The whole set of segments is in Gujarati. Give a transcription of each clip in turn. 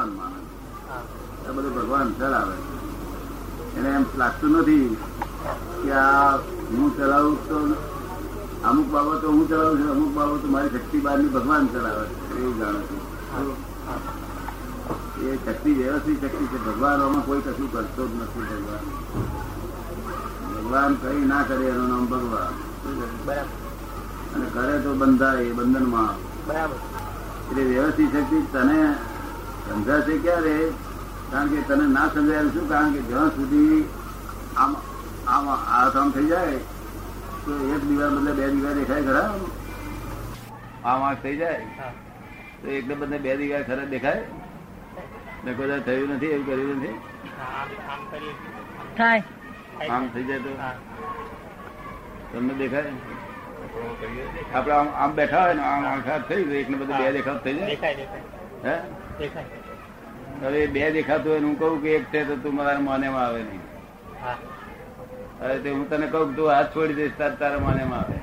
ભગવાન માને આ બધું ભગવાન ચલાવે એને એમ લાગતું નથી કે આ હું ચલાવું તો અમુક બાબતો હું ચલાવું છું અમુક બાબતો મારી શક્તિ બહારની ભગવાન ચલાવે છે. એવું જાણું છું. એ શક્તિ વ્યવસ્થિત શક્તિ છે. ભગવાન આમાં કોઈ કશું કરતો જ નથી ભગવાન. ભગવાન કઈ ના કરે એનું નામ ભગવાન. અને કરે તો બંધાય એ બંધનમાં. બરાબર. એટલે વ્યવસ્થિત શક્તિ તને સમજાશે ક્યારે? કારણ કે તને ના સમજાય શું? કારણ કે જ્યાં સુધી આમ આમ આ કામ થઈ જાય તો એક દિવાર બદલે બે દિવાર દેખાય ખરા? આમ આંખ થઈ જાય હા. તો એકને બદલે બે દિવાર ખરા દેખાય? ને કદાચ થયું નથી એવું કર્યું નથી? થાય થાય. આમ થઈ જાય તો? તમને દેખાય? આપડે આમ આમ બેઠા હોય ને આમ આખા થઈ ગયું એક ને બધું બે દેખાવ થઈ જાય? દેખાય દેખાય. હે? દેખાય. હવે બે દેખાતું હોય હું કહું કે એક છે તો તું મારા માનેમાં આવે નહીં. હવે તે હું તને કહું તું હાથ છોડી દઈશ તાર તારા માનેમાં આવે.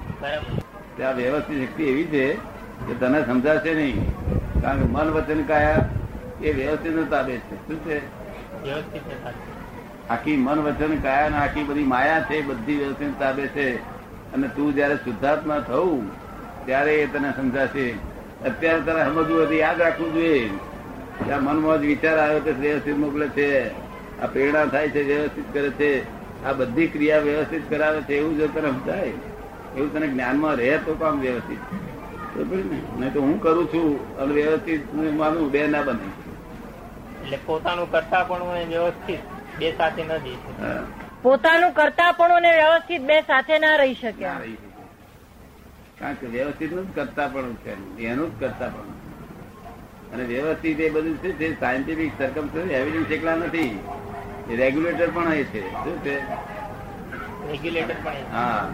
ત્યાં વ્યવસ્થિત શક્તિ એવી છે કે તને સમજાશે નહીં. કારણ કે મન વચન કાયા એ વ્યવસ્થિતનું તાબે છે. શું છે. આખી મન વચન કાયા ને આખી બધી માયા છે બધી વ્યવસ્થિત તાબે છે. અને તું જયારે શુદ્ધાત્મા થવું ત્યારે એ તને સમજાશે. અત્યારે તને સમજવું હતી યાદ રાખવું જોઈએ. આ મનમાં જ વિચાર આવ્યો કે વ્યવસ્થિત મોકલે છે. આ પ્રેરણા થાય છે વ્યવસ્થિત કરે છે. આ બધી ક્રિયા વ્યવસ્થિત કરાવે છે એવું જો તને સમજાય એવું તને જ્ઞાનમાં રહે તો કામ વ્યવસ્થિત નહીં તો હું કરું છું અને વ્યવસ્થિત માનું બે ના બને. એટલે પોતાનું કરતા પણ વ્યવસ્થિત બે સાથે ન જઈ શકે. પોતાનું કરતા પણ ને વ્યવસ્થિત બે સાથે ના રહી શકે ના રહી શકે. કારણ કે વ્યવસ્થિતનું જ કરતા પણ છે. એનું જ કરતા પણ અને વ્યવસ્થિત એ બધું શું છે? સાયન્ટિફિક સરકમ એવિડન્સ એકલા નથી. રેગ્યુલેટર પણ એ છે. શું છે? રેગ્યુલેટર પણ હા.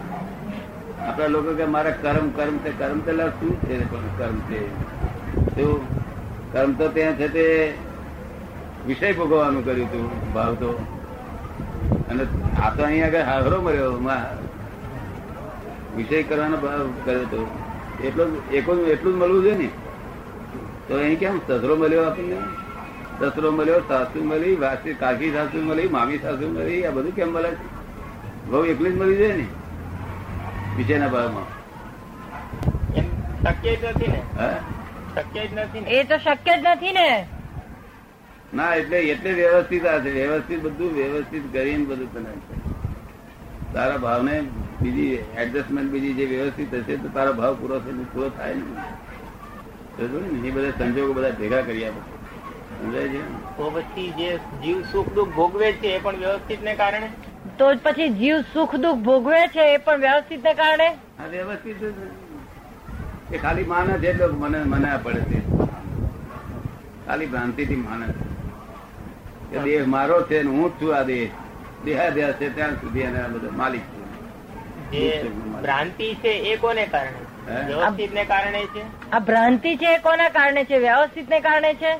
આપડા લોકો કે મારા કર્મ કર્મ છે. કર્મ પેલા શું છે? કર્મ છે. શું કર્મ તો ત્યાં છે તે વિષય ભોગવવાનું કર્યું હતું ભાવ તો. અને આ તો અહીંયા આગળ હાહરો મર્યો વિષય કરવાનો ભાવ કર્યો હતો એટલો એકો એટલું જ મળવું જોઈએ ને. તો એ કેમ? સસરો મળ્યો આપણને? સસરો મળ્યો સાસુ મળી વાસી કાકી સાસુ મળી મામી સાસુ મળી આ બધું કેમ મળે? છે બહુ એકલી જ મળી જાય ને? વિજયના ભાવમાં. એમ શક્ય જ નથી ને? હા? શક્ય જ નથી ને? એ તો શક્ય જ નથી ને. ના એટલે એટલે વ્યવસ્થિત આ છે. વ્યવસ્થિત બધું વ્યવસ્થિત કરીને બધું તને છે. તારા ભાવને બીજી એડજસ્ટમેન્ટ બીજી જે વ્યવસ્થિત હશે તો તારો ભાવ પૂરો થઈને પૂરો થાય ને? એ બધા સંજોગો બધા ભેગા કરી આપે સમજાય છે? તો પછી જે જીવ સુખ દુઃખ ભોગવે છે એ પણ વ્યવસ્થિત ને કારણે? તો પછી જીવ સુખ દુઃખ ભોગવે છે એ પણ વ્યવસ્થિત ને કારણે? આ વ્યવસ્થિત એ ખાલી માને છે એટલે મને મને પડે છે. ખાલી ભ્રાંતિથી માને એ દેહ મારો છે ને હું જ છું આ દેહ. દેહાદ્યાસ છે ત્યાં સુધી એના બધા માલિક છે. ભ્રાંતિ છે એ કોને કારણે? વ્યવસ્થિત ને કારણે છે? આ ભ્રાંતિ છે એ કોના કારણે છે? વ્યવસ્થિત ને કારણે છે?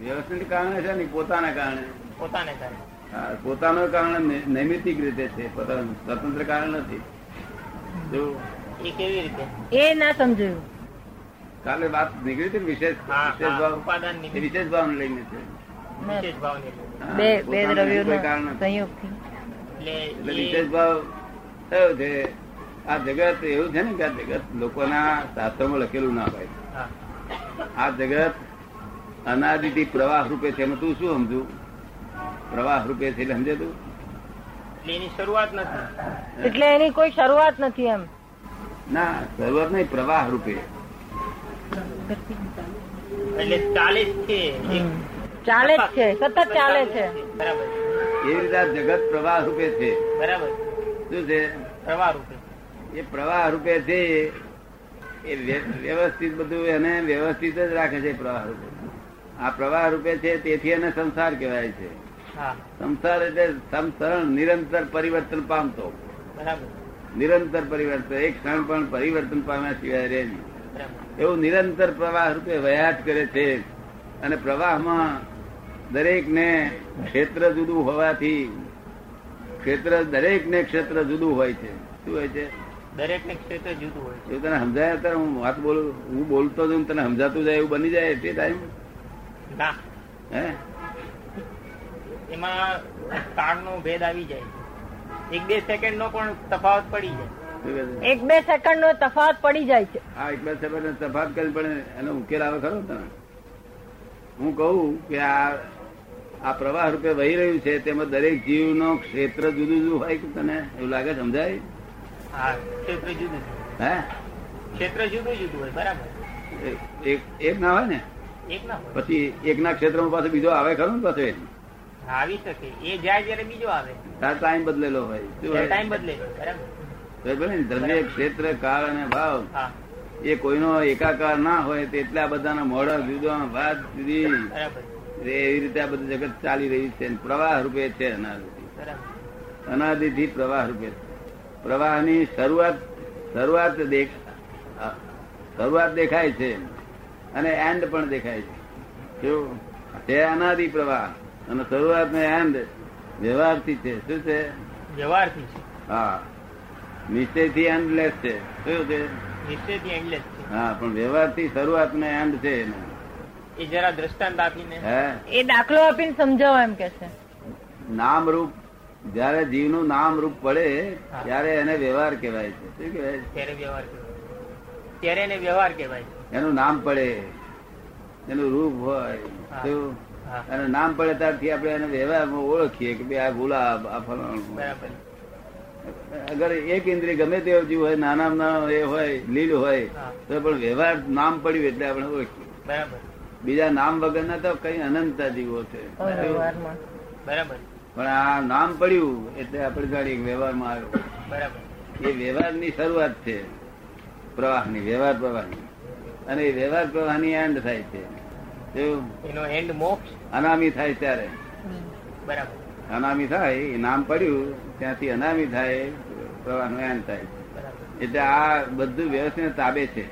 વ્યવસ્થિત કારણે છે ને પોતાના કારણે. પોતાને કારણે. પોતાનો પોતાનું કારણ નૈમિતિક રીતે છે પોતાનું. સ્વતંત્ર કારણ નથી. જો એ કેવી રીતે? એ ના સમજાયું. કાલે વાત નીકળી હતી વિશેષ વિશેષ ભાવ. વિશેષ ભાવ લઈને છે. વિશેષ ભાવને બે બે દ્રવ્યો કારણ સંયોગ એટલે વિશેષ ભાવ થયો છે. આ જગત એવું છે ને કે આ જગત લોકોના શાસ્ત્રોમાં લખેલું ના હોય. આ જગત અનાદિથી પ્રવાહ રૂપે છે. એમાં તું શું સમજુ? પ્રવાહ રૂપે છે એટલે સમજે તું? એની શરૂઆત નથી. એટલે એની કોઈ શરૂઆત નથી એમ. ના શરૂઆત નહીં પ્રવાહ રૂપે. એટલે ચાલે છે. ચાલે છે. સતત ચાલે છે. બરાબર. એવી રીતે આ જગત પ્રવાહ રૂપે છે. બરાબર. શું છે? પ્રવાહ રૂપે. એ પ્રવાહ રૂપે છે એ વ્યવસ્થિત બધું એને વ્યવસ્થિત જ રાખે છે પ્રવાહ રૂપે. આ પ્રવાહ રૂપે છે તેથી એને સંસાર કહેવાય છે. સંસાર એટલે સમસરણ નિરંતર પરિવર્તન પામતો. નિરંતર પરિવર્તન એક ક્ષણ પણ પરિવર્તન પામ્યા સિવાય રહે એવું નિરંતર પ્રવાહ રૂપે વયાટ કરે છે. અને પ્રવાહમાં દરેક ને ક્ષેત્ર જુદું હોવાથી ક્ષેત્ર દરેક ને ક્ષેત્ર જુદું હોય છે. શું હોય છે? દરેક ને ક્ષેત્ર જુદું હોય છે. તને સમજાય? અત્યારે હું વાત બોલું હું બોલતો જ તને સમજાતું જાય એવું બની જાય તે ટાઈમ ના. હે? એમાં કાળનો ભેદ આવી જાય એક બે સેકન્ડ નો પણ તફાવત પડી જાય. છે? એક બે સેકન્ડ નો તફાવત પડી જાય છે. આ એક બે સેકન્ડ તફાવત કરી પણ એનો ઉકેલ આવે ખરો તને? હું કહું કે આ આ પ્રવાહ રૂપે વહી રહ્યું છે તેમાં દરેક જીવનો ક્ષેત્ર જુદું જુદું હોય તને? એવું લાગે સમજાય? હા ક્ષેત્ર જુદું જુદું. હે? ક્ષેત્ર જુદું જુદું હોય બરાબર. એક ના હોય ને? એક ના હોય. પછી એકના ક્ષેત્રમાં પાછો બીજો આવે ખરો ને પાછો આવી શકે. એ જાય જયારે બીજો આવે. તાર ટાઈમ બદલેલો હોય. શું ત્યારે હોય? ટાઈમ બદલે બરાબર. બરાબર ને? દ્રવ્ય ક્ષેત્ર કાળ અને ભાવ. એ કોઈનો એકાકાર ના હોય તેટલા બધાના મોડા જુદા ભાત જુદી. એવી રીતે આ બધું જગત ચાલી રહ્યું છે પ્રવાહ રૂપે છે અનાદિથી. અનાદિથી પ્રવાહ રૂપે છે. પ્રવાહની શરૂઆત શરૂઆત દેખ શરૂઆત દેખાય છે. અને એન્ડ પણ દેખાય છે. કેવું તે અનાદિ પ્રવાહ. અને શરૂઆત ને એન્ડ વ્યવહારથી છે. શું છે? વ્યવહારથી છે. હા. નિશ્ચયથી એન્ડલેસ છે. શું છે? નિશ્ચયથી એન્ડલેસ છે. હા પણ વ્યવહારથી શરૂઆત ને એન્ડ છે એનો. એ જરા દ્રષ્ટાંત આપીને. હે? એ દાખલો આપીને સમજાવો એમ કે છે. નામ રૂપ જયારે જીવનું નામ રૂપ પડે ત્યારે એને વ્યવહાર કહેવાય છે. શું કહેવાય? ત્યારે વ્યવહાર ત્યારે એને વ્યવહાર કહેવાય. એનું નામ પડે. એનું રૂપ હોય. અને નામ પડે ત્યારથી આપણે એને વ્યવહારમાં ઓળખીએ કે ભાઈ આ ગુલાબ આ ફલાણું અગર એક ઇન્દ્રિય ગમે તેવો જીવ હોય નાના નાનો એ હોય લીલ હોય તો પણ વ્યવહાર નામ પડ્યું એટલે આપણે ઓળખીએ. બરાબર. બીજા નામ વગરના તો કઈ અનંતતા જીવો છે. બરાબર. પણ આ નામ પડ્યું એટલે આપણે જાણીએ વ્યવહારમાં આવ્યો. બરાબર. એ વ્યવહારની શરૂઆત છે પ્રવાહની વ્યવહાર પ્રવાહની. અને એ વ્યવહાર પ્રવાહની એન્ડ થાય છે. એનો એન્ડ મોક્ષ? અનામી થાય ત્યારે. બરાબર. અનામી થાય એ નામ પડ્યું ત્યાંથી અનામી થાય પ્રવાહનો એન્ડ થાય. એટલે આ બધું વ્યવસ્થિત તાબે છે.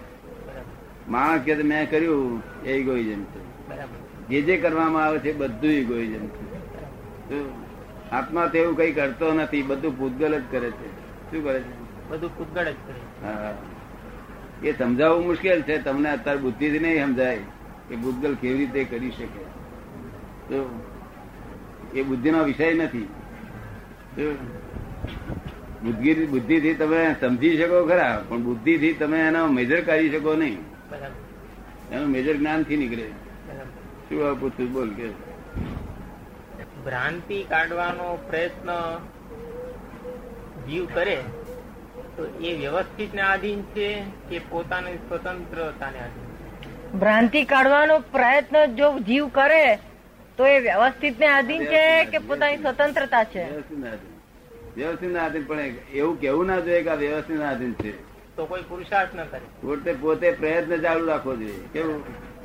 માણસ કે મેં કર્યું એ ઇગોઇઝમ છે. જે જે કરવામાં આવે છે બધું ઇગોઇઝમ છે? આત્મા તો એવું કઈ કરતો નથી બધું ભૂતગલ જ કરે છે. શું કરે છે? બધું ભૂતગળ જ કરે હા. એ સમજાવવું મુશ્કેલ છે તમને અત્યારે બુદ્ધિથી નહીં સમજાય કે ભૂતગલ કેવી રીતે કરી શકે. તો એ બુદ્ધિનો વિષય નથી. બુદ્ધિ બુદ્ધિથી તમે સમજી શકો ખરા પણ બુદ્ધિથી તમે એનો મેજર કાઢી શકો નહીં. એનું મેજર જ્ઞાનથી નીકળે. શું આ પૂછું? બોલ કે. ભ્રાંતિ કાઢવાનો પ્રયત્ન જીવ કરે તો એ વ્યવસ્થિત ને આધીન છે કે પોતાની સ્વતંત્રતાને આધીન ભ્રાંતિ કાઢવાનો પ્રયત્ન જો જીવ કરે તો એ વ્યવસ્થિત ને આધીન છે કે પોતાની સ્વતંત્રતા છે? વ્યવસ્થિત ના આધીન. પણ એવું કેવું ના જોઈએ કે વ્યવસ્થિત ના આધીન છે. તો કોઈ પુરુષાર્થ ન કરે. પોતે પોતે પ્રયત્ન ચાલુ રાખવો જોઈએ. કેવું?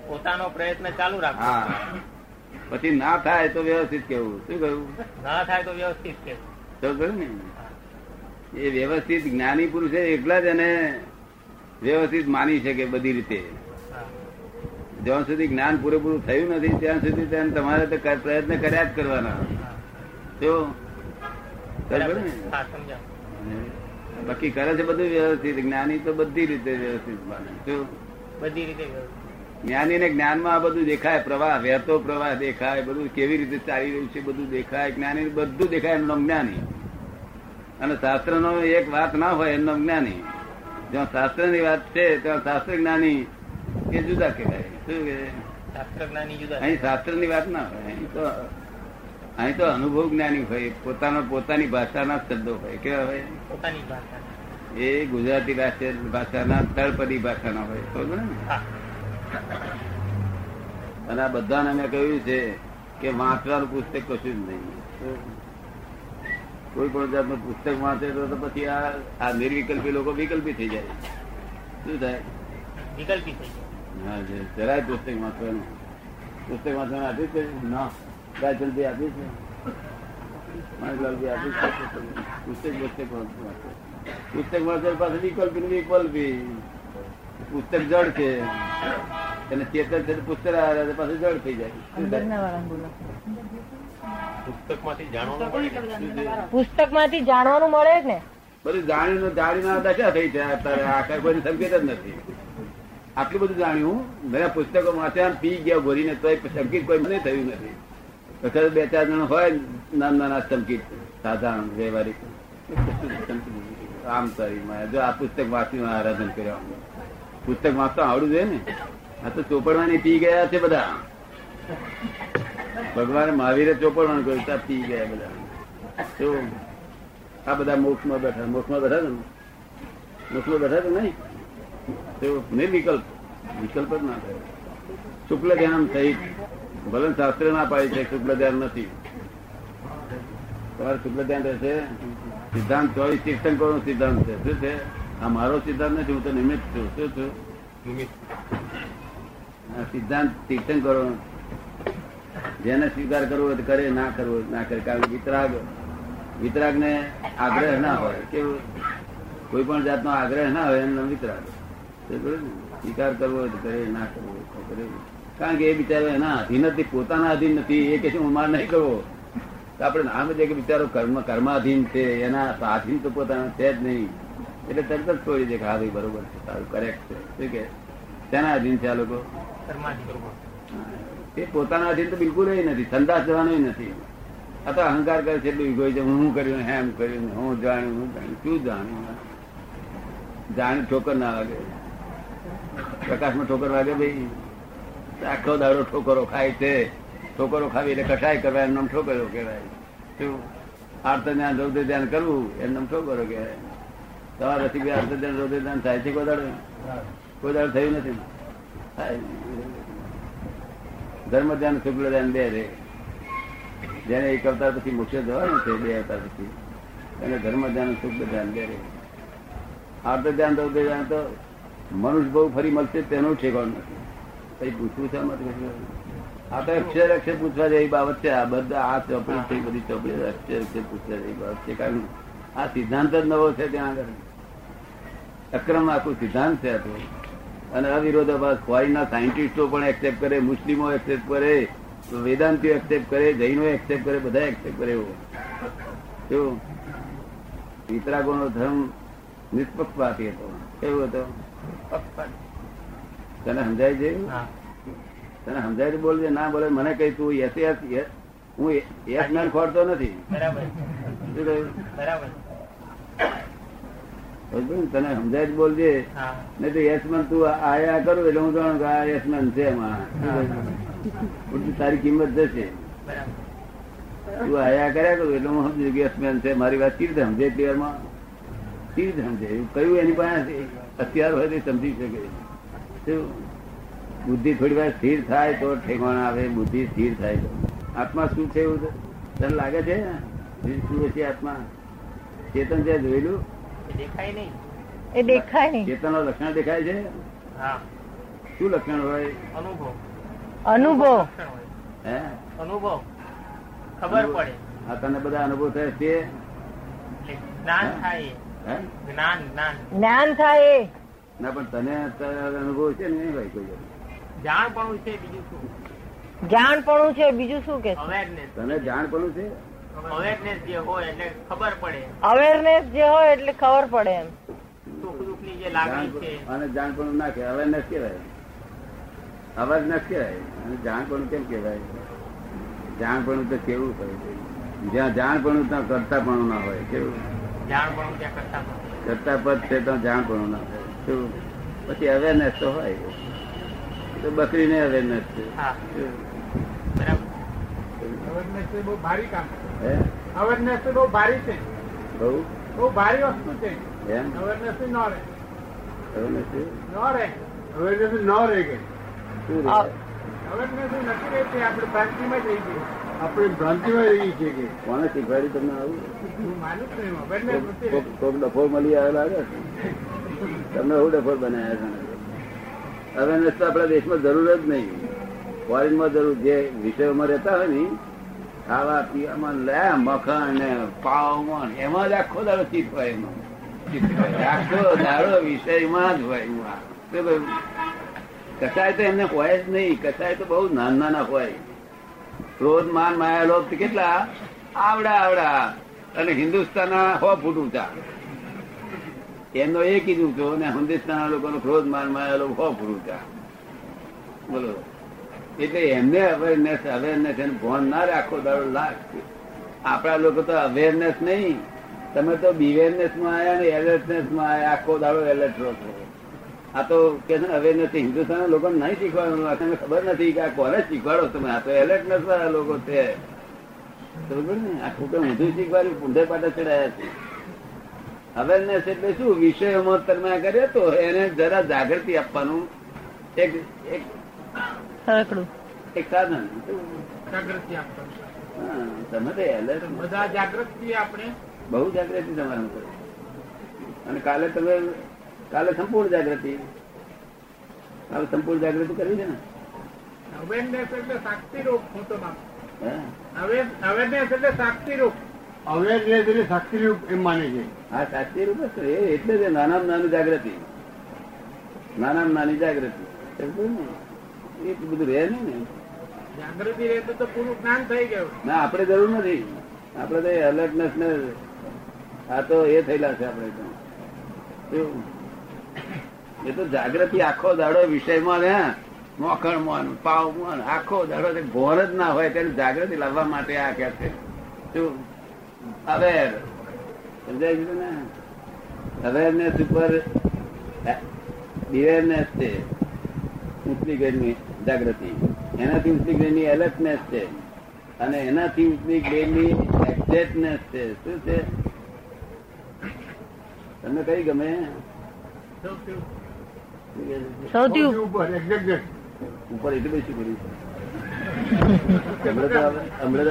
પોતાનો પ્રયત્ન ચાલુ રાખવો. પછી ના થાય તો વ્યવસ્થિત કેવું? શું કહ્યું? ના થાય તો વ્યવસ્થિત કેવું તો કહ્યું ને. એ વ્યવસ્થિત જ્ઞાની પુરુષે એકલા જ એને વ્યવસ્થિત માની શકે બધી રીતે. જ્યાં સુધી જ્ઞાન પૂરેપૂરું થયું નથી ત્યાં સુધી તેને તમારે તો પ્રયત્ન કર્યા જ કરવાના. જો બાકી કરે છે બધું વ્યવસ્થિત. જ્ઞાની તો બધી રીતે વ્યવસ્થિત માને. જો બધી રીતે જ્ઞાની ને જ્ઞાનમાં આ બધું દેખાય પ્રવાહ વહેતો પ્રવાહ દેખાય બધું કેવી રીતે ચાલી રહ્યું છે બધું દેખાય જ્ઞાની બધું દેખાય એમનો જ્ઞાની. અને શાસ્ત્ર નો એક વાત ના હોય એમનો જ્ઞાની. જ્યાં શાસ્ત્રની વાત છે ત્યાં શાસ્ત્ર જ્ઞાની એ જુદા કહેવાય. શું કે? શાસ્ત્ર જ્ઞાની જુદા અહીં શાસ્ત્રની વાત ના હોય અહીં તો અહીં તો અનુભવ જ્ઞાની હોય પોતાનો પોતાની ભાષાના શબ્દો હોય. કેવા હોય? પોતાની ભાષા. એ ગુજરાતી ભાષા ભાષાના તળપદી ભાષાના હોય. ખબર ને? અને આ બધાને મેં કહ્યું છે કે વાંચવાનું પુસ્તક કશું જ નહીં. કોઈ પણ જાતનું પુસ્તક વાંચે તો તો પછી આ આ નિર્વિકલ્પી લોકો વિકલ્પી થઈ જાય. શું થાય? વિકલ્પી થઈ જાય. હા છે જરાય પુસ્તક વાંચવાનું પુસ્તક વાંચવાનું આપ્યું છે? ના. ગાયચંદી આપી છે? માણેકલાલજી આપી છે પુસ્તક? પુસ્તક વાંચો પુસ્તક વાંચે પાછું વિકલ્પી ને વિકલ્પી. પુસ્તક જડ છે. અને ચેતન છે પુસ્તક આવે પાછું જડ થઈ જાય. જાણવાનું પુસ્તકમાંથી જાણવાનું મળે જ ને. બધું જાણીને જાણીને દશા થઈ છે અત્યારે આખા કોઈ સંકેત જ નથી. આટલું બધું જાણ્યું. મેં પુસ્તકો માથે પી ગયા ભરીને તો સંકેત કોઈ મને થયું નથી. વખત બે ચાર જણ હોય નાના નાના સંકેત સાધારણ વ્યવહારિક. આમ સારી માયા. જો આ પુસ્તક વાંચ્યું આરાધન કર્યા પુસ્તક વાંચતો આવડું જોઈએ ને? આ તો ચોપડવાની પી ગયા છે બધા. ભગવાન મહાવીરે ચોપડવાનું કહ્યું પી ગયા બધા. તો આ બધા મોક્ષમાં બેઠા. મોક્ષમાં બેઠા છે મોક્ષમાં બેઠા છે નહીં. તો નિર્વિકલ્પ વિકલ્પ. જ ના થાય. શુક્લ ધ્યાન સહિત. ભલે શાસ્ત્ર ના પાડી છે, શુક્લ ધ્યાન નથી. તમારે શુક્લ ધ્યાન રહેશે? સિદ્ધાંત ચોવીસ તીર્થંકરો નો સિદ્ધાંત છે. શું છે? આ મારો સિદ્ધાંત નથી હું તો નિમિત્ત છું. શું છું સિદ્ધાંત તીર્થંકરો જેને સ્વીકાર કરવો હોય તો કરે ના કરવો ના કરે. કારણ કે વિતરાગ વિતરાગ ને આગ્રહ ના હોય. કેવું? કોઈ પણ જાતનો આગ્રહ ના હોય એમનો વિતરાગ. સ્વીકાર કરવો હોય કરે ના કરવો કરે. કારણ કે એ બિચારો એના અધીન નથી પોતાના અધીન નથી. એ કે હું માર નહીં કરવો. તો આપણે નામ છે કે બિચારો કર્મ કર્માધીન છે. એના આધીન તો પોતાના છે જ નહીં. એટલે તરત જ છોડી દે કે હા ભાઈ બરોબર છે સારું કરેક્ટ છે. શું કે? તેના અધીન છે આ લોકો? એ પોતાના અધીન તો બિલકુલ નથી સંદાસ જવાનો નથી. આ તો અહંકાર કરે છે એટલું ઈગોઇઝમ હું શું કર્યું એમ કર્યું હું જાણ્યું હું જાણ્યું શું જાણ્યું? જાણ ઠોકર ના વાગે. પ્રકાશમાં ઠોકર વાગે ભાઈ. આખો દાડો ઠોકરો ખાય છે. ઠોકરો ખાવી એટલે કસાય કરવા એમ નામ ઠોકરો કહેવાય. શું? આર્ત ધ્યાન કરવું એમ નામ ઠોકરો કહેવાય. તમારા રસીભાઈ આર્ત ધ્યાન રૌદ્ર ધ્યાન થાય છે કોઈ દાડો થયું નથી. ધર્મ ધ્યાન શુક્લ ધ્યાન બે રે. જેને એક અવતાર પછી મોક્ષ જવાનું છે, બે અવતાર પછી, એને ધર્મ ધ્યાન શુક્લ ધ્યાન બે રે. આર્ત ધ્યાન રૌદ્ર ધ્યાન તો મનુષ્ય બહુ ફરી મળશે તેનું ઠેકાણ નથી. કઈ પૂછવું છે આપણે અક્ષર અક્ષર પૂછવા જેવી બાબત છે. આ બધા આ ચોપડી છે બધી ચોપડી, અક્ષર અક્ષર પૂછવા જેવી બાબત છે. કારણ આ સિદ્ધાંત જ નવો છે ત્યાં આગળ. અક્રમ આખું સિદ્ધાંત છે આ તો અને અવિરોધાભાસ ફોરીના સાયન્ટિસ્ટો પણ એક્સેપ્ટ કરે મુસ્લિમો એક્સેપ્ટ કરે વેદાંતિઓ એક્સેપ્ટ કરે જૈનો એક્સેપ્ટ કરે બધા એક્સેપ્ટ કરે એવો. કેવું વિતરાગોનો ધર્મ નિષ્પક્ષપાતી હતો. કેવો હતો? તને સમજાય છે? તને સમજાય છે બોલજે ના બોલે મને કઈ તું યસ યસ હું યસ મેન ખોરતો નથી. બરાબર. બરાબર? તને સમજાય બોલજે. નહીં તો યશમન તું આયા કરો એટલે હું જાણું કે આ યશમન છે તારી કિંમત જશે. તું આયા કર્યા કરું એટલે હું સમજુ કે યશમન છે. મારી વાત કેવી રીતે સમજે ક્લિયરમાં કેવી રીતે સમજે એવું કયું એની પાસે? અત્યાર હોય તે સમજી શકે. બુદ્ધિ થોડી વાર સ્થિર થાય તો ઠેકાણ આવે બુદ્ધિ સ્થિર થાય તો. આત્મા શું છે એવું તને લાગે છે? શું છે આત્મા? ચેતન છે જોયેલું? દેખાય નહીં? એ દેખાય નહીં. ચેતન લક્ષણ દેખાય છે? શું લક્ષણ હોય? અનુભવ. અનુભવ. હે? અનુભવ. ખબર પડે. આ તને બધા અનુભવ થાય છે? જ્ઞાન થાય હે? જ્ઞાન જ્ઞાન. જ્ઞાન થાય ના પણ તને અનુભવ છે ને? ભાઈ કોઈ જાણ પણ છે બીજું શું? જાણપણું છે બીજું શું કે અવેરનેસ તને જાણ પણ છે? અવેરનેસ જે હોય એટલે ખબર પડે. અવેરનેસ જે હોય એટલે ખબર પડે એમ. સુખ દુઃખની જે લાગણી છે. જાણ- અને જાણ પણ ના કહેવાય. અવેરનેસ કહેવાય. અવેરનેસ કહેવાય. અને જાણ પણ કેમ કહેવાય? જાણ પણ તો કેવું હોય? જ્યાં જાણ પણ ત્યાં કરતા પણ ના હોય. કેવું? જાણ પણ ત્યાં કરતા કરતા પદ છે તો જાણ પણ ના હોય. પછી અવેરનેસ તો હોય. તો બકરીને અવેરનેસ છે હા શું? બરાબર અવેરનેસ એ બહુ ભારી અવેરનેસ બહુ ભારી છે. બહુ? બહુ ભારી વસ્તુ છે. એમ? અવેરનેસ ન રહે. અવેરનેસ રહે. અવેરનેસ ન રહે કે? શું રે? આ- અવેરનેસ નથી રહેતી આપણે ભ્રાંતિમાં જ ગઈ આપણે ભ્રાંતિમાં રહી છીએ કે? કોને શીખવાડ્યું તમને આવું? હું માનું જ નહીં નથી કોક રહેતી. કોક ડફોર મળી આવેલા લાગે? છે? તમને એવું ડફોર બનાવ્યા છે? અવેરનેસ તો આપણા દેશમાં જરૂર જ નહીં. ફોરેનમાં જરૂર જે વિષયોમાં રહેતા હોય ને, ખાવા પીવામાં લે, મખણ ને પાવમાં એમાં જ આખો દાડો ચીત હોય એમાં. આખો દાડો વિષયમાં જ હોય કસાય તો એમને હોય જ નહીં. કસાય તો બહુ નાના નાના હોય. ક્રોધ, માન, માયા, લોભ કેટલા? આવડા આવડા. અને હિન્દુસ્તાન હો ફૂટ ઊંચા. એમનો એક કીધું ઊંચો અને હિન્દુસ્તાન લોકોનો ક્રોધ, માન, માયા લોકો હો ઊંચા. બોલો. એટલે એમને અવેરનેસ અવેરનેસ એનું ભાન ના રાખો, દાડો લાખ આપણા લોકો તો અવેરનેસ નહીં. તમે તો બિવેરનેસમાં આવ્યા ને એલર્ટનેસમાં આયા, આખો દાડો એલર્ટ રહો છો. આ તો કે અવેરનેસ હિન્દુસ્તાન લોકો નહીં શીખવાનું આ તમને ખબર નથી કે આ કોને શીખવાડો તમે? આ તો એલર્ટનેસ વાળા લોકો છે. બરોબર ને? આ ખોટું ઊંધું શીખવાડ્યું, પૂંઢે પાટા ચડાયા છે. અવેરનેસ એટલે શું? વિષયોમાં તમે કર્યો તો એને જરા જાગૃતિ આપવાનું. એક એક સરકડું એક સાધન જાગૃતિ તમે તો એલર્ટ બધા જાગૃતિ આપણે. બહુ જાગૃતિ તમારા અને કાલે તમે કાલે સંપૂર્ણ જાગૃતિ. કાલે સંપૂર્ણ જાગૃતિ કરવી છે ને? અવેરનેસ એટલે સાક્ષી રૂપ હું તો અવેરનેસ એટલે સાક્ષી રૂપ. અવેરનેસ એટલે રૂપ એમ માને છે. હા સાચી રૂપ જ છે. એ એટલે જ નાનામાં નાની જાગૃતિ. નાનામાં નાની જાગૃતિ. ને? એ બધું રહે નહીં ને. જાગૃતિ રહે તો પૂરું જ્ઞાન થઈ ગયું. ના આપણે જરૂર નથી. આપણે તો અલર્ટનેસ ને આ તો એ થયેલા છે આપણે તો. એ તો જાગૃતિ આખો દાડો વિષયમાં ને મોખણ મોન પાવ મોન આખો દાડો ઘોર જ ના હોય ત્યારે જાગૃતિ લાવવા માટે આ કે છે. શું? અવેર. સમજાય છે ને? અવેરનેસ ઉપર બિવેરનેસ છે. ઊંચલી ગ્રેડની જાગૃતિ. એનાથી ઊંચલી ગ્રેડની એલર્ટનેસ છે. અને એનાથી ઊંચલી ગ્રેડની એક્ઝેક્ટનેસ છે. શું છે? તમને કઈ ગમે? સૌથી ઉપર ઉપર એટલું બધું શું કર્યું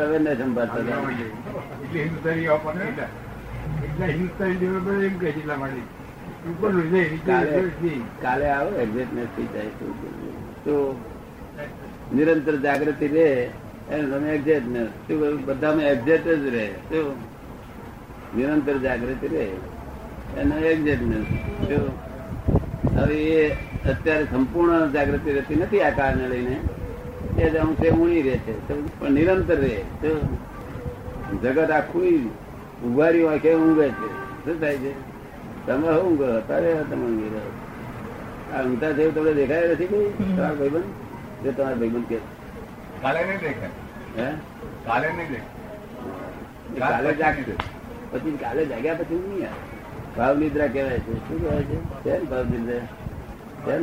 હવે ને સંભાળતા કાલે આવો એક્ઝેક્ટનેસ થઈ જાય તો નિરંતર જાગૃતિ રહે, એને તમે એક્ઝેક્ટનેસ શું બધામાં એક્ઝેક્ટ જ રહે, શું? નિરંતર જાગૃતિ રહે, એનો એક્ઝેક્ટનેસ શું? હવે એ અત્યારે સંપૂર્ણ જાગૃતિ રહેતી નથી આ કારણે લઈને. એ જ અંશે ઊણી રહે છે પણ નિરંતર રહે, શું? જગત આખું ઉભારી વાંખે ઊંઘે છે. શું થાય છે? તમે ઊંઘો? અત્યારે તમે ઊંઘી રહ્યો આ ઊંઘતા થયું તમને દેખાય નથી કઈ ભાઈ ભાઈબંધ જે તમારા ભાઈબંધ કે કાલે નહીં દેખાય. હે? કાલે નહીં દેખાય. કાલે જાગશે. પછી કાલે જાગ્યા પછી નહીં આવે. ભાવ નિદ્રા કહેવાય છે. શું કહેવાય છે? ને ભાવ નિદ્રા ને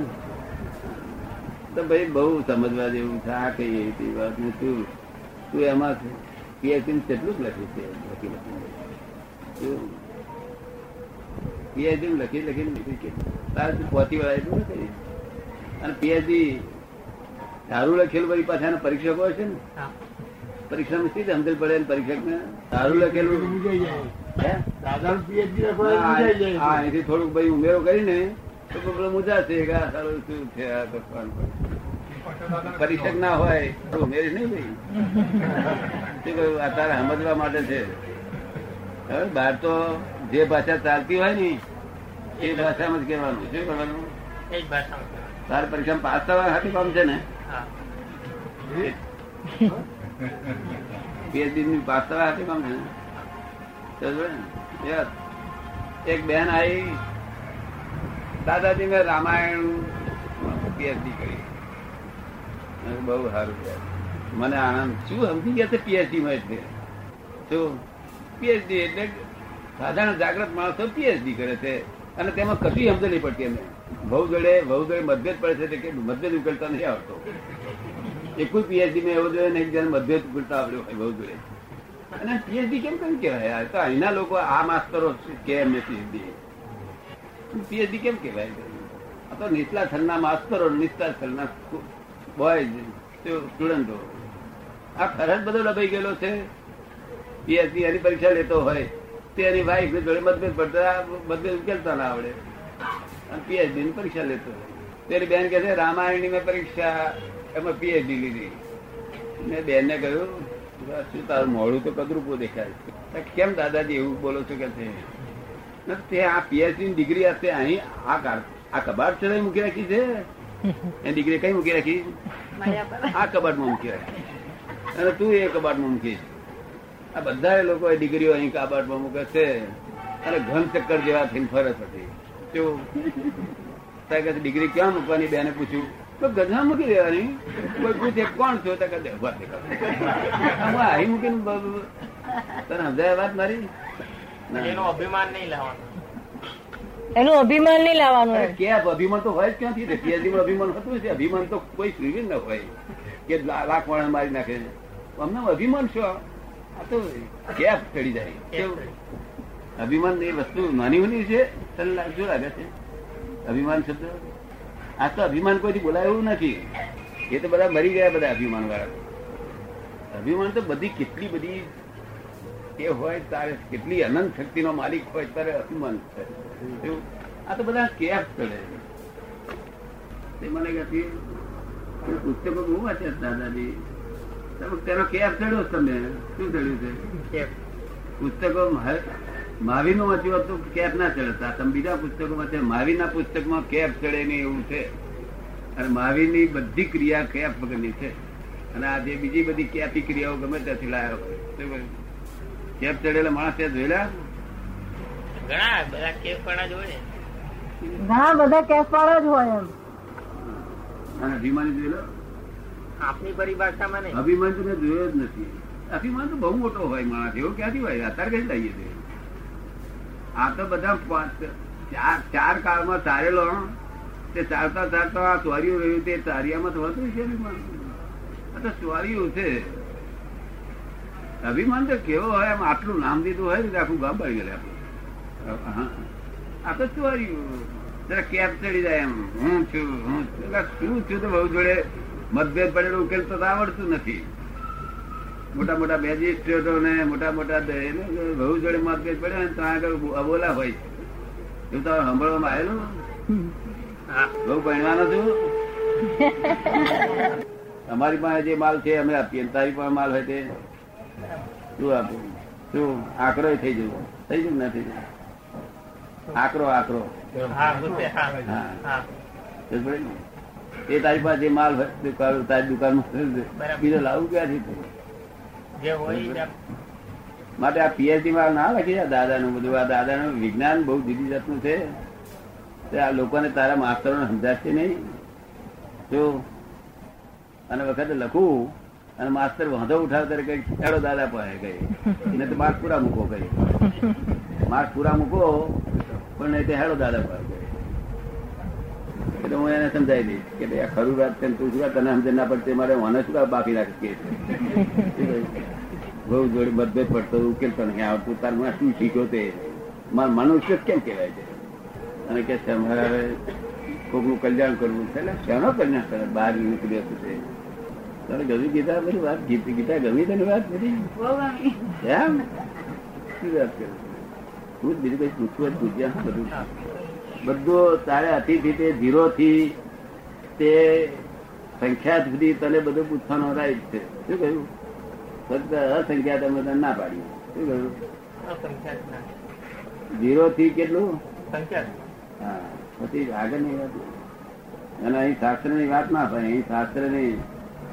તો ભાઈ બહુ સમજવા જેવું છે આ કઈ એવી વાત ને તું તું એમાં પીએચડી કેટલું જ લખ્યું છે? લખી લખી પીએચડી લખી લખીને લખી કે તારે તું પહોંચી વળાય એટલું નથી અને પીએચડી સારું લખેલું પછી પાછા એના પરીક્ષકો હશે ને? પરીક્ષા નથી શી સમજ પડે ને પરીક્ષકને? સારું લખેલું. એથી થોડુંક ભાઈ ઉમેરો કરીને તો પેલો મુજાશે કે આ સારું શું છે આ. પરીક્ષક ના હોય તો ઉમેરી નહીં ભાઈ. શું કહ્યું? તારે સમજવા માટે છે. હવે બહાર તો જે ભાષા ચાલતી હોય ને એ ભાષામાં જ કહેવાનું. શું કરવાનું. તારે પરીક્ષામાં પાસ થવા હાથી કામ છે ને? પીએચડી ની પાસ થવા હાથી કામ છે ને સમજો ને? યસ. એક બેન આવી દાદાજી મેં રામાયણ પીએચડી કરી બહુ સારું મને આનંદ, શું સમજી ગયા છે પીએચડી માં એટલે શું પીએચડી એટલે સાધારણ જાગૃત માણસો પીએચડી કરે છે અને તેમાં કશું સમજ નહીં પડતી એમને બહુ જોડે બહુ જોડે મતભેદ પડે છે કે મતભેદ ઉકેલતા નથી આવડતો. એકુય પીએચડી માં એવો જોઈએ નહીં જેને મતભેદ ઉકેલતા આવડ્યો હોય બહુ જોડે અને પીએચડી કેમ કેમ કહેવાય? તો અહીંના લોકો આ માસ્તરો કે એમને પીએચડી પીએચડી કેમ કહેવાય? આ તો નીચલા થરના માસ્તરો નીચલા થરના બોય સ્ટુડન્ટો આ ફરજ બધો લભાઈ ગયેલો છે. પીએચડી એની પરીક્ષા લેતો હોય તે એની વાઈફ જોડે મતભેદ પડતા મતભેદ ઉકેલતા ના આવડે. અને પીએચડી ની પરીક્ષા લેતો તેની બેન કહે છે રામાયણની મેં પરીક્ષા એમાં પીએચડી લીધી. મેં બેન ને કહ્યું શું તારું મોડું તો કદરૂપો દેખાય કેમ દાદાજી એવું બોલો છો કે છે? તે આ પીએચડી ની ડિગ્રી હશે અહીં આ આ કબાટ છે મૂકી રાખી છે? એ ડિગ્રી કઈ મૂકી રાખી? આ કબાટમાં મૂકી રાખી. અને તું એ કબાટમાં મૂકી આ બધા લોકો એ ડિગ્રીઓ અહીં કબાટમાં મૂકે છે. અને ઘન ચક્કર જેવા થઈને ફરે પછી જો તારે ડિગ્રી ક્યાં મૂકવાની? બેને પૂછ્યું તો ગધા મૂકી દેવાની? કોઈ પૂછે કોણ છો? તો કહે ઊભા હું અહીં મૂકીને તને સમજાય વાત મારી? એનું અભિમાન નહીં લાવવાનું. એનું અભિમાન નહીં લાવવાનું કે અભિમાન તો હોય જ ક્યાંથી? માં અભિમાન હતું છે અભિમાન તો કોઈ સુરવીર ન હોય કે લાખ વાળા મારી નાખે. અમને અભિમાન શું આ તો કેપ ચડી જાય. કેવું? અભિમાન એ વસ્તુ નાની નાની છે શું લાગે છે. અભિમાન શબ્દ. આ તો અભિમાન કોઈથી બોલાય એવું નથી. એ તો બધા મરી ગયા બધા અભિમાન વાળા અભિમાન તો બધી કેટલી બધી એ હોય તારે કેટલી અનંત શક્તિનો માલિક હોય તારે અભિમાન થાય? આ તો બધા કેફ ચડે તે મને કહેતી પુસ્તકો બહુ વાંચ્યા દાદાજી. તમે તેનો કેફ ચડ્યો તમને. શું ચડ્યું છે? પુસ્તકો મહાવીરનું વાંચ્યું હતું તો કેફ ના ચડતા તમે બીજા પુસ્તકો વાંચ્યા મહાવીર ના પુસ્તકમાં કેફ ચડે નહીં એવું છે. અને મહાવીરની બધી ક્રિયા કેફ વગરની છે. અને આ જે બીજી બધી કેપી ક્રિયાઓ ગમે ત્યાંથી લાયો. કેપ ચડેલા માણસ ત્યાં જોયેલા? ઘણા બધા કેપ વાળા જ હોય ઘણા બધા કેપ વાળા જ હોય એમ. અને અભિમાની જોયેલો? આપની પરિભાષામાં નહીં. અભિમાન તો મેં જોયો જ નથી. અભિમાન તો બહુ મોટો હોય માણસ. એવો ક્યાંથી હોય? અત્યારે કઈ લઈએ છે? આ તો બધા ચાર કાળમાં ચારેલો તે ચારતા ચારતા આ ચોર્યું રહ્યું, તે ચારિયામાં તો છે આ તો ચોર્યું છે. અભિમાન તો કેવો હોય એમ આટલું નામ દીધું હોય ને આખું ગામ પડી ગયેલું આપણું. આ તો ચોર્યું જરા કેપ ચડી જાય એમ. હું છું હું છું. શું છું તો બહુ જોડે મતભેદ પડેલો ઉકેલ તો આવડતું નથી. મોટા મોટા મેજિસ્ટ્રેટો ને મોટા મોટા બહુ જોડે મતભેદ પડે ને ત્યાં આગળ અબોલા હોય. છે. એવું તો સાંભળવામાં આવેલું બહુ ભણવાનો છું? અમારી પાસે જે માલ છે અમે આપીએ તારી પાસે માલ હોય તે. શું આપું? શું? આકરો થઈ જવું. થઈ જવું ના થઈ જવું આકરો. આકરો? એ તારી પાસે જે માલ હોય તારી દુકાન બીજો લાવું ક્યાંથી? માટે આ પીએચડી માં ના લખી આ દાદાનું બધું. આ દાદાનું વિજ્ઞાન બહુ જુદી જાતનું છે. તે આ લોકોને તારા માસ્તરોને સમજાશે નહીં. જો અને વખતે લખું અને માસ્તર વાંધો ઉઠાવ ત્યારે કઈ ખેડો દાદા પાસે કઈ એને તો માર્ક પૂરા મૂકો કઈ માર્ક પૂરા મૂકો પણ નહીં તે હેડો દાદા પાસે એટલે હું એને સમજાવી દઈશ કે ભાઈ આ ખરું વાત છે તું શું તને સમજ ના પડતી મારે મને શું બાકી રાખી કે બહુ જોડે મતભેદ પડતો ઉકેલતો નહીં આવતું તાર મને શું શીખ્યો તે? મારા મનુષ્ય કેમ કહેવાય છે? અને કે હવે કોકનું કલ્યાણ કરવું છે એટલે શેનો કલ્યાણ કરે? બહાર નીકળી હતું છે. તને ગમી ગીતા બધી વાત? ગીત ગીતા ગમી તને વાત બધી? એમ? શું વાત કરે? હું બીજું કઈ પૂછવું જ પૂછ્યા બધું. બધું તારે અતિથી તે ઝીરો થી તે સંખ્યા સુધી તને બધું પૂછવાનો રાઈટ છે. શું કહ્યું? ફક્ત અસંખ્યા તમે તને ના પાડી. શું કહ્યું? ઝીરો થી કેટલું? હા પછી આગળની વાત. અને અહીં શાસ્ત્રની વાત ના થાય. અહીં શાસ્ત્રની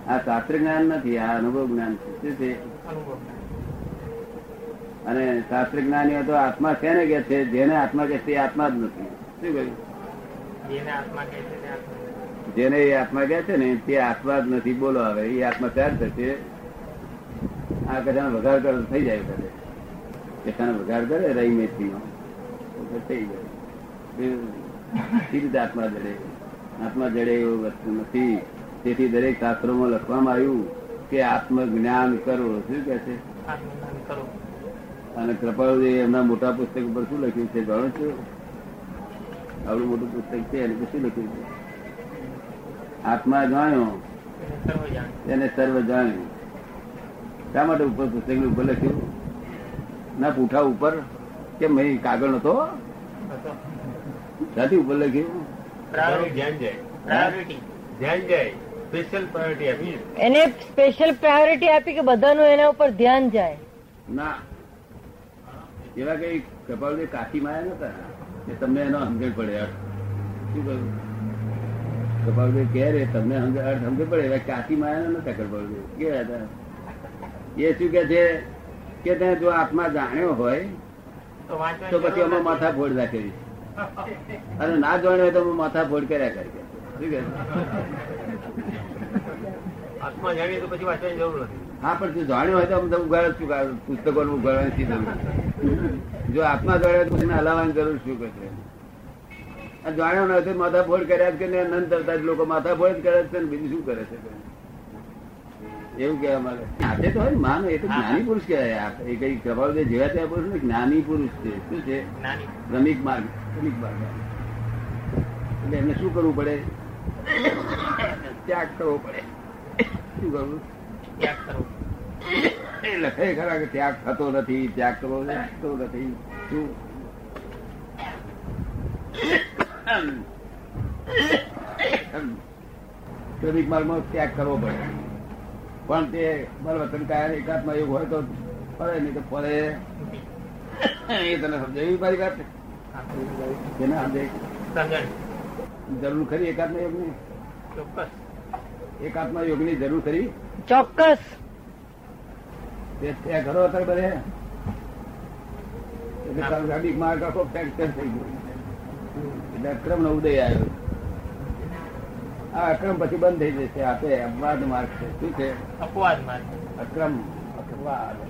આ શાસ્ત્ર જ્ઞાન નથી આ અનુભવ જ્ઞાન છે. શું છે? અને શાસ્ત્ર જ્ઞાનીઓ તો આત્મા છે ને કે છે? જેને આત્મા કે છે આત્મા જ નથી. જેને એ આત્મા કહે છે ને તે આત્મા જ નથી બોલો હવે એ આત્મા ત્યાર થશે? આ કદાચ વઘાર કર થઈ જાય કદાચ કદાચ વઘાર કરે રહી મેથી થઈ જાય. એ રીતે આત્મા જડે? આત્મા જડે એવું વસ્તુ નથી. તેથી દરેક શાસ્ત્રોમાં લખવામાં આવ્યું કે આત્મ જ્ઞાન કરો શું કે છે? અને કૃપાળુજી એમના મોટા પુસ્તક ઉપર શું લખ્યું છે જાણો છો? આવડું મોટું પુસ્તક છે એની પર શું લખ્યું છે. આત્મા જાણ્યો એને સર્વ તેને સર્વ જાણ્યું. શા માટે ઉપર પુસ્તક ઉપર લખ્યું? ના પૂઠા ઉપર? કે મેં કાગળ નતો? હતો ઉપર લખ્યું? પ્રાયોરિટી. પ્રાયોરિટી. ધ્યાન જાય. સ્પેશિયલ પ્રાયોરિટી આપી. એને સ્પેશિયલ પ્રાયોરિટી આપી કે બધાનું એના ઉપર ધ્યાન જાય? ના. એવા કઈ કપાલ કાશી માયા નતા? કે તમને એનો સમજણ પડે અર્થ શું કહ્યું? કપાળભાઈ કે રે તમને અર્થ સમજ પડે કાચી માયા નતા કપાળભાઈ કે હતા એ શું કે છે? કે તે જો આત્મા જાણ્યો હોય તો પછી અમે માથા ફોડ રાખેલી અને ના જાણ્યું હોય તો અમે માથા ફોડ કર્યા કરી. શું કે આત્મા જાણીએ તો પછી વાંચવાની જરૂર નથી. હા પણ તું જાણ્યું હોય તો અમે ઉગાડે શું પુસ્તકો નું ઉગાડવાની શી જો આત્મા જાણ્યો તો એને હલાવવાની જરૂર શું કરશે આ જાણ્યો ન હોય માથા ફોડ કર્યા જ કે કરતા જ લોકો માથા ફોડ કરે છે બીજું શું કરે છે? એવું કહેવા માંગે. હાથે તો હોય માનો એ તો જ્ઞાની પુરુષ કહેવાય. એ કઈ પ્રભાવદેવ જેવા ત્યાં પુરુષ ને જ્ઞાની પુરુષ છે. શું છે? નાની ક્રમિક માર્ગ ક્રમિક માર્ગ. એટલે એમને શું કરવું પડે? ત્યાગ કરવો પડે. શું કરવું? ત્યાગ કરવો એ લખે ખરા કે ત્યાગ થતો નથી ત્યાગ કરવો થતો નથી. શું? ક્રમિક માર્ગમાં ત્યાગ કરવો પડે. પણ તે બળવતન કાયા એકાદમાં એવું હોય તો પડે નહીં તો પડે એ તને સમજાવી મારી વાત? સમજે સમજણ જરૂર ખરી એકાત્મા યોગની? ચોક્કસ. એકાત્મા યોગની જરૂર ખરી? ચોક્કસ. ઘરો અત્યારે બધે. ગાડી માર્ગ આખો ફ્રેક્ચર થઈ ગયો. એટલે અક્રમ નો ઉદય આવ્યો. આ અક્રમ પછી બંધ થઈ જશે. આપે અપવાદ માર્ગ છે. શું છે? અપવાદ માર્ગ. અક્રમ. અપવાદ.